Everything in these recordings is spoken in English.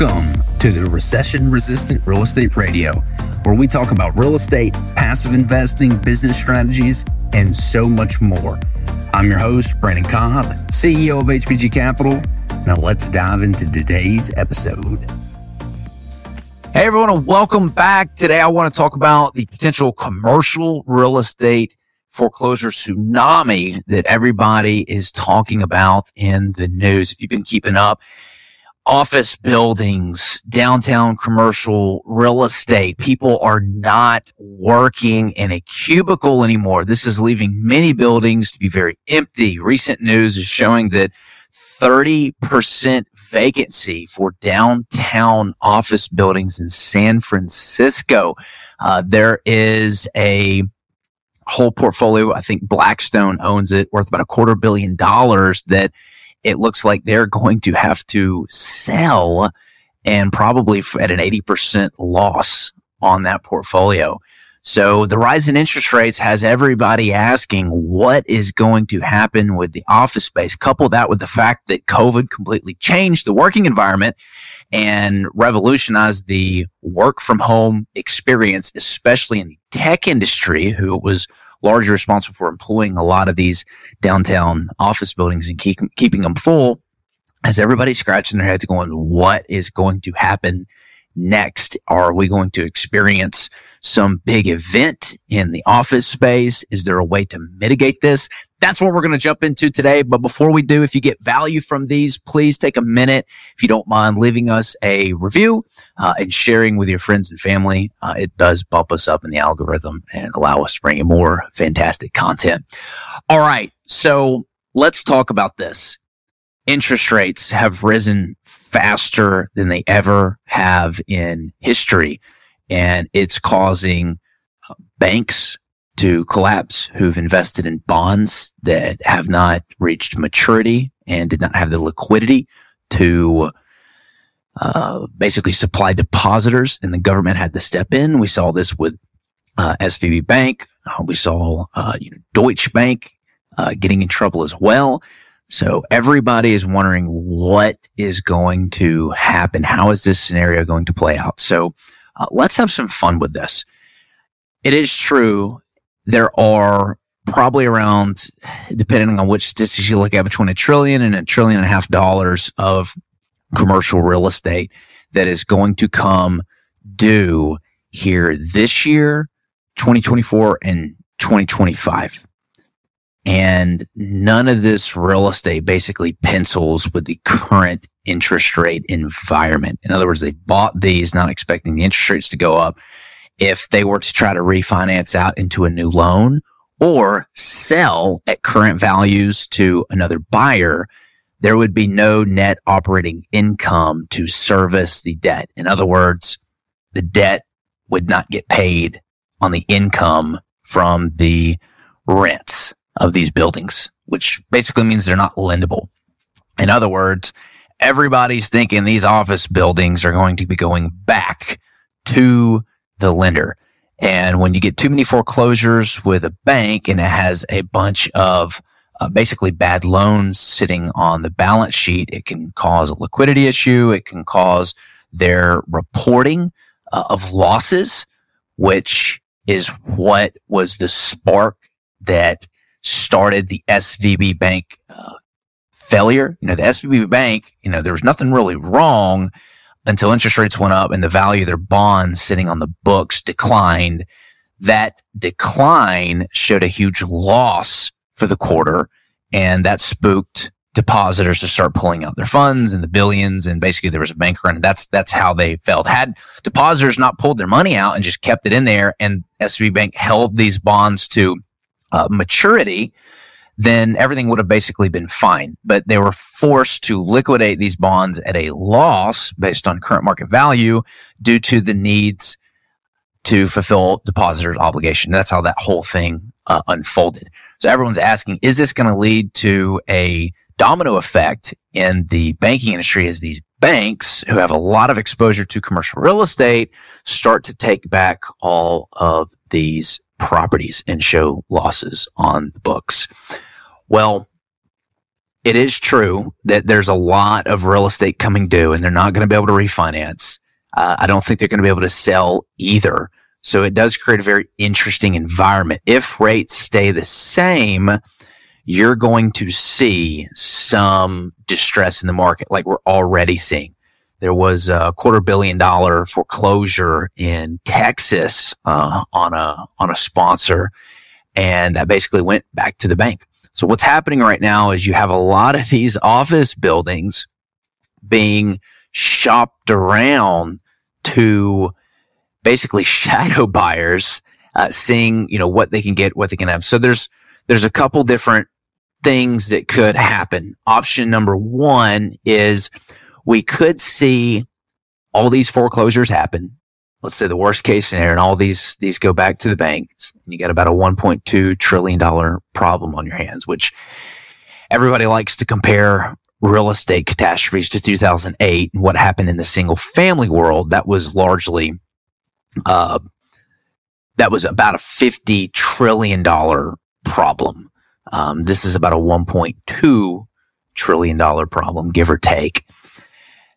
Welcome to the Recession Resistant Real Estate Radio, where we talk about real estate, passive investing, business strategies, and so much more. I'm your host, Brandon Cobb, CEO of HBG Capital. Now let's dive into today's episode. Hey everyone, and welcome back. Today I want to talk about the potential commercial real estate foreclosure tsunami that everybody is talking about in the news. If you've been keeping up, office buildings, downtown commercial real estate. People are not working in a cubicle anymore. This is leaving many buildings to be very empty. Recent news is showing that 30% vacancy for downtown office buildings in San Francisco. Uh, there is a whole portfolio. I think Blackstone owns it worth about a quarter billion dollars that it looks like they're going to have to sell and probably at an 80% loss on that portfolio. So the rise in interest rates has everybody asking what is going to happen with the office space. Couple that with the fact that COVID completely changed the working environment and revolutionized the work from home experience, especially in the tech industry, who was largely responsible for employing a lot of these downtown office buildings and keep, keeping them full. As everybody's scratching their heads going, what is going to happen next? Are we going to experience some big event in the office space? Is there a way to mitigate this? That's what we're going to jump into today. But before we do, if you get value from these, please take a minute, if you don't mind, leaving us a review uh, and sharing with your friends and family. Uh, it does bump us up in the algorithm and allow us to bring you more fantastic content. All right. So let's talk about this. Interest rates have risen faster than they ever have in history. And it's causing uh, banks to collapse who've invested in bonds that have not reached maturity and did not have the liquidity to uh, basically supply depositors and the government had to step in. We saw this with uh, SVB Bank. Uh, we saw uh, you know, Deutsche Bank uh, getting in trouble as well. So everybody is wondering what is going to happen. How is this scenario going to play out? So uh, let's have some fun with this. It is true. There are probably around, depending on which statistics you look at, between a trillion and a trillion and a half dollars of commercial real estate that is going to come due here this year, 2024 and 2025. And none of this real estate basically pencils with the current interest rate environment. In other words, they bought these not expecting the interest rates to go up. If they were to try to refinance out into a new loan or sell at current values to another buyer, there would be no net operating income to service the debt. In other words, the debt would not get paid on the income from the rents of these buildings, which basically means they're not lendable. In other words, everybody's thinking these office buildings are going to be going back to the lender. And when you get too many foreclosures with a bank and it has a bunch of uh, basically bad loans sitting on the balance sheet, it can cause a liquidity issue. It can cause their reporting uh, of losses, which is what was the spark that started the SVB Bank uh, failure. You know, the SVB Bank, you know, there was nothing really wrong until interest rates went up and the value of their bonds sitting on the books declined. That decline showed a huge loss for the quarter and that spooked depositors to start pulling out their funds and the billions and basically there was a bank run. That's that's how they failed. Had depositors not pulled their money out and just kept it in there and SVB Bank held these bonds to uh, maturity, then everything would have basically been fine. But they were forced to liquidate these bonds at a loss based on current market value due to the needs to fulfill depositors' obligation. That's how that whole thing uh, unfolded. So everyone's asking, is this going to lead to a domino effect in the banking industry as these banks who have a lot of exposure to commercial real estate start to take back all of these properties and show losses on the books. Well, it is true that there's a lot of real estate coming due and they're not going to be able to refinance. Uh, I don't think they're going to be able to sell either. So it does create a very interesting environment. If rates stay the same, you're going to see some distress in the market like we're already seeing. There was a quarter billion dollar foreclosure in Texas uh, on a on a sponsor, and that basically went back to the bank. So what's happening right now is you have a lot of these office buildings being shopped around to basically shadow buyers, uh, seeing, you know, what they can get, what they can have. So there's, there's a couple different things that could happen. Option number one is we could see all these foreclosures happen. Let's say the worst case scenario and all these these go back to the banks and you got about a 1.2 trillion dollar problem on your hands which everybody likes to compare real estate catastrophes to 2008 and what happened in the single family world. That was largely uh, that was about a 50 trillion dollar problem. Um, this is about a 1.2 trillion dollar problem give or take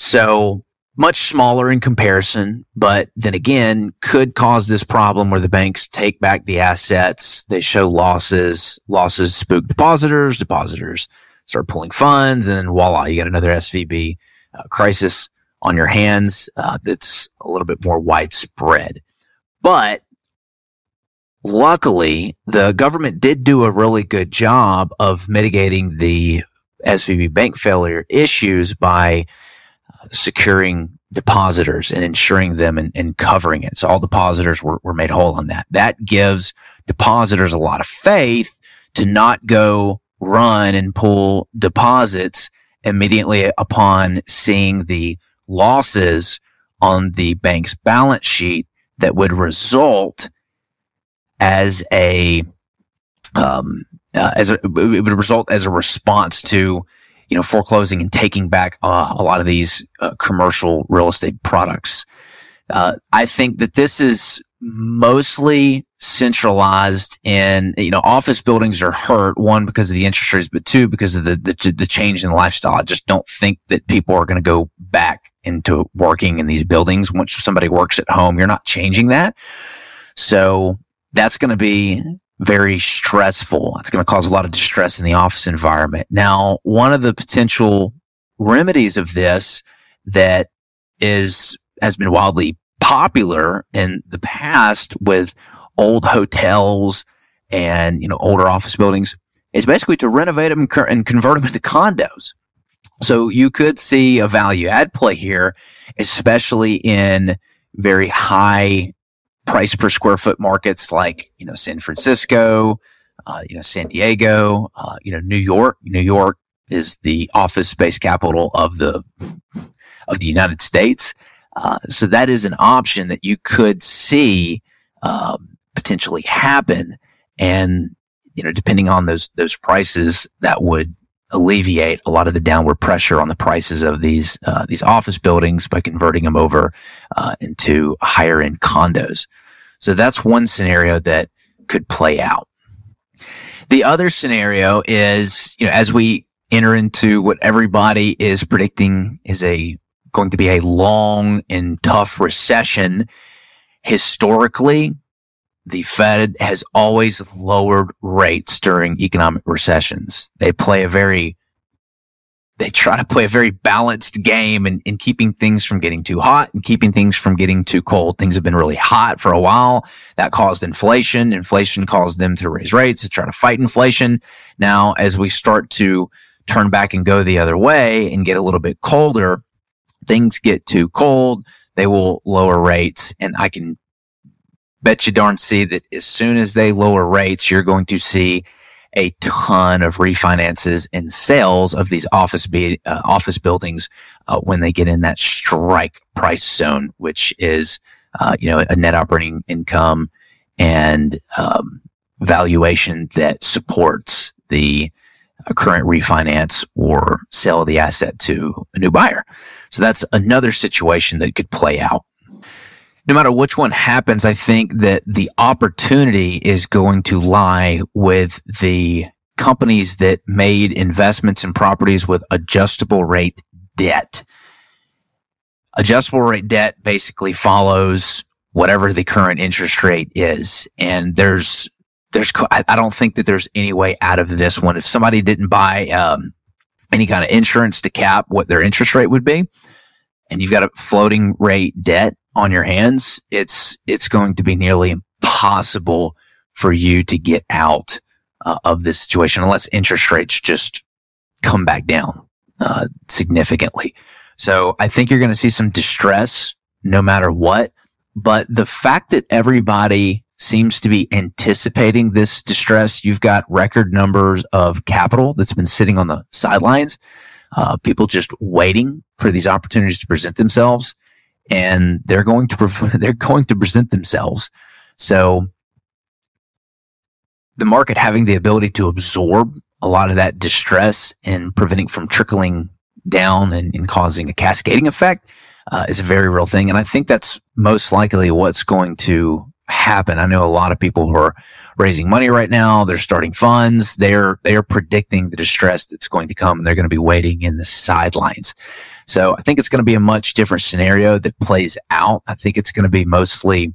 so much smaller in comparison, but then again, could cause this problem where the banks take back the assets. They show losses, losses spook depositors, depositors start pulling funds, and then voila, you got another SVB uh, crisis on your hands uh, that's a little bit more widespread. But luckily, the government did do a really good job of mitigating the SVB bank failure issues by securing depositors and insuring them and, and, covering it. So all depositors were, were made whole on that. That gives depositors a lot of faith to not go run and pull deposits immediately upon seeing the losses on the bank's balance sheet that would result as a um, uh, as a, it would result as a response to you know, foreclosing and taking back uh, a lot of these uh, commercial real estate products. Uh, I think that this is mostly centralized in, you know, office buildings are hurt, one, because of the interest rates, but two, because of the, the, the change in lifestyle. I just don't think that people are going to go back into working in these buildings. Once somebody works at home, you're not changing that. So that's going to be very stressful. It's going to cause a lot of distress in the office environment. Now, one of the potential remedies of this that is, has been wildly popular in the past with old hotels and, you know, older office buildings is basically to renovate them and convert them into condos. So you could see a value add play here, especially in very high price per square foot markets like, you know, San Francisco, uh, you know, San Diego, uh, you know, New York. New York is the office space capital of the, of the United States. Uh, so that is an option that you could see, um, potentially happen. And, you know, depending on those, those prices, that would alleviate a lot of the downward pressure on the prices of these uh, these office buildings by converting them over uh, into higher end condos. So that's one scenario that could play out. The other scenario is, you know, as we enter into what everybody is predicting is a going to be a long and tough recession. Historically, the Fed has always lowered rates during economic recessions. They play a very, they try to play a very balanced game in, in keeping things from getting too hot and keeping things from getting too cold. Things have been really hot for a while. That caused inflation. Inflation caused them to raise rates to try to fight inflation. Now, as we start to turn back and go the other way and get a little bit colder, things get too cold. They will lower rates and I can bet you darn see that as soon as they lower rates, you're going to see a ton of refinances and sales of these office be, uh, office buildings uh, when they get in that strike price zone, which is uh, you know a net operating income and um, valuation that supports the uh, current refinance or sell the asset to a new buyer. So that's another situation that could play out no matter which one happens, I think that the opportunity is going to lie with the companies that made investments in properties with adjustable rate debt. Adjustable rate debt basically follows whatever the current interest rate is. And there's, there's, I don't think that there's any way out of this one. If somebody didn't buy, um, any kind of insurance to cap what their interest rate would be, and you've got a floating rate debt on your hands, it's, it's going to be nearly impossible for you to get out uh, of this situation unless interest rates just come back down uh, significantly. So I think you're going to see some distress no matter what. But the fact that everybody seems to be anticipating this distress, you've got record numbers of capital that's been sitting on the sidelines. Uh, people just waiting for these opportunities to present themselves and they're going to, they're going to present themselves. So the market having the ability to absorb a lot of that distress and preventing from trickling down and, and causing a cascading effect uh, is a very real thing. And I think that's most likely what's going to happen. I know a lot of people who are raising money right now. They're starting funds. They're, they're predicting the distress that's going to come and they're going to be waiting in the sidelines. So I think it's going to be a much different scenario that plays out. I think it's going to be mostly,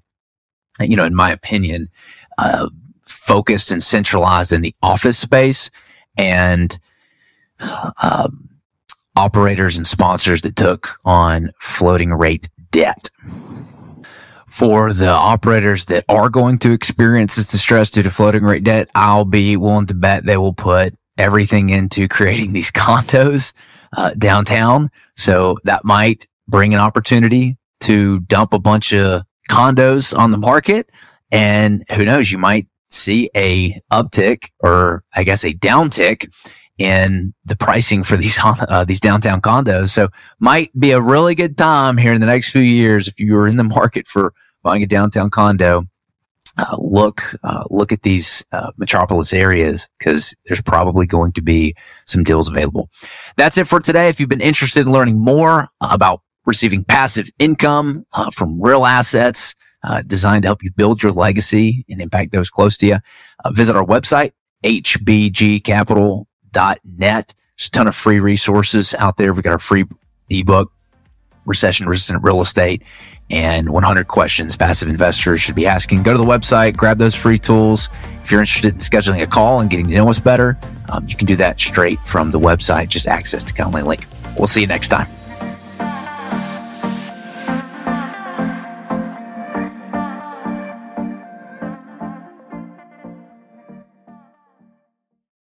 you know, in my opinion, uh, focused and centralized in the office space and um, operators and sponsors that took on floating rate debt. For the operators that are going to experience this distress due to floating rate debt, I'll be willing to bet they will put everything into creating these condos uh, downtown. So that might bring an opportunity to dump a bunch of condos on the market. And who knows, you might see a uptick or I guess a downtick in the pricing for these uh, these downtown condos. So might be a really good time here in the next few years if you are in the market for buying a downtown condo. Uh, look uh, look at these uh, metropolis areas because there's probably going to be some deals available. That's it for today. If you've been interested in learning more about receiving passive income uh, from real assets, uh, designed to help you build your legacy and impact those close to you. Visit our website, hbgcapital.net. There's a ton of free resources out there. We've got our free ebook, Recession Resistant Real Estate, and 100 questions passive investors should be asking. Go to the website, grab those free tools. If you're interested in scheduling a call and getting to know us better, um, you can do that straight from the website. Just access the Calendly link. We'll see you next time.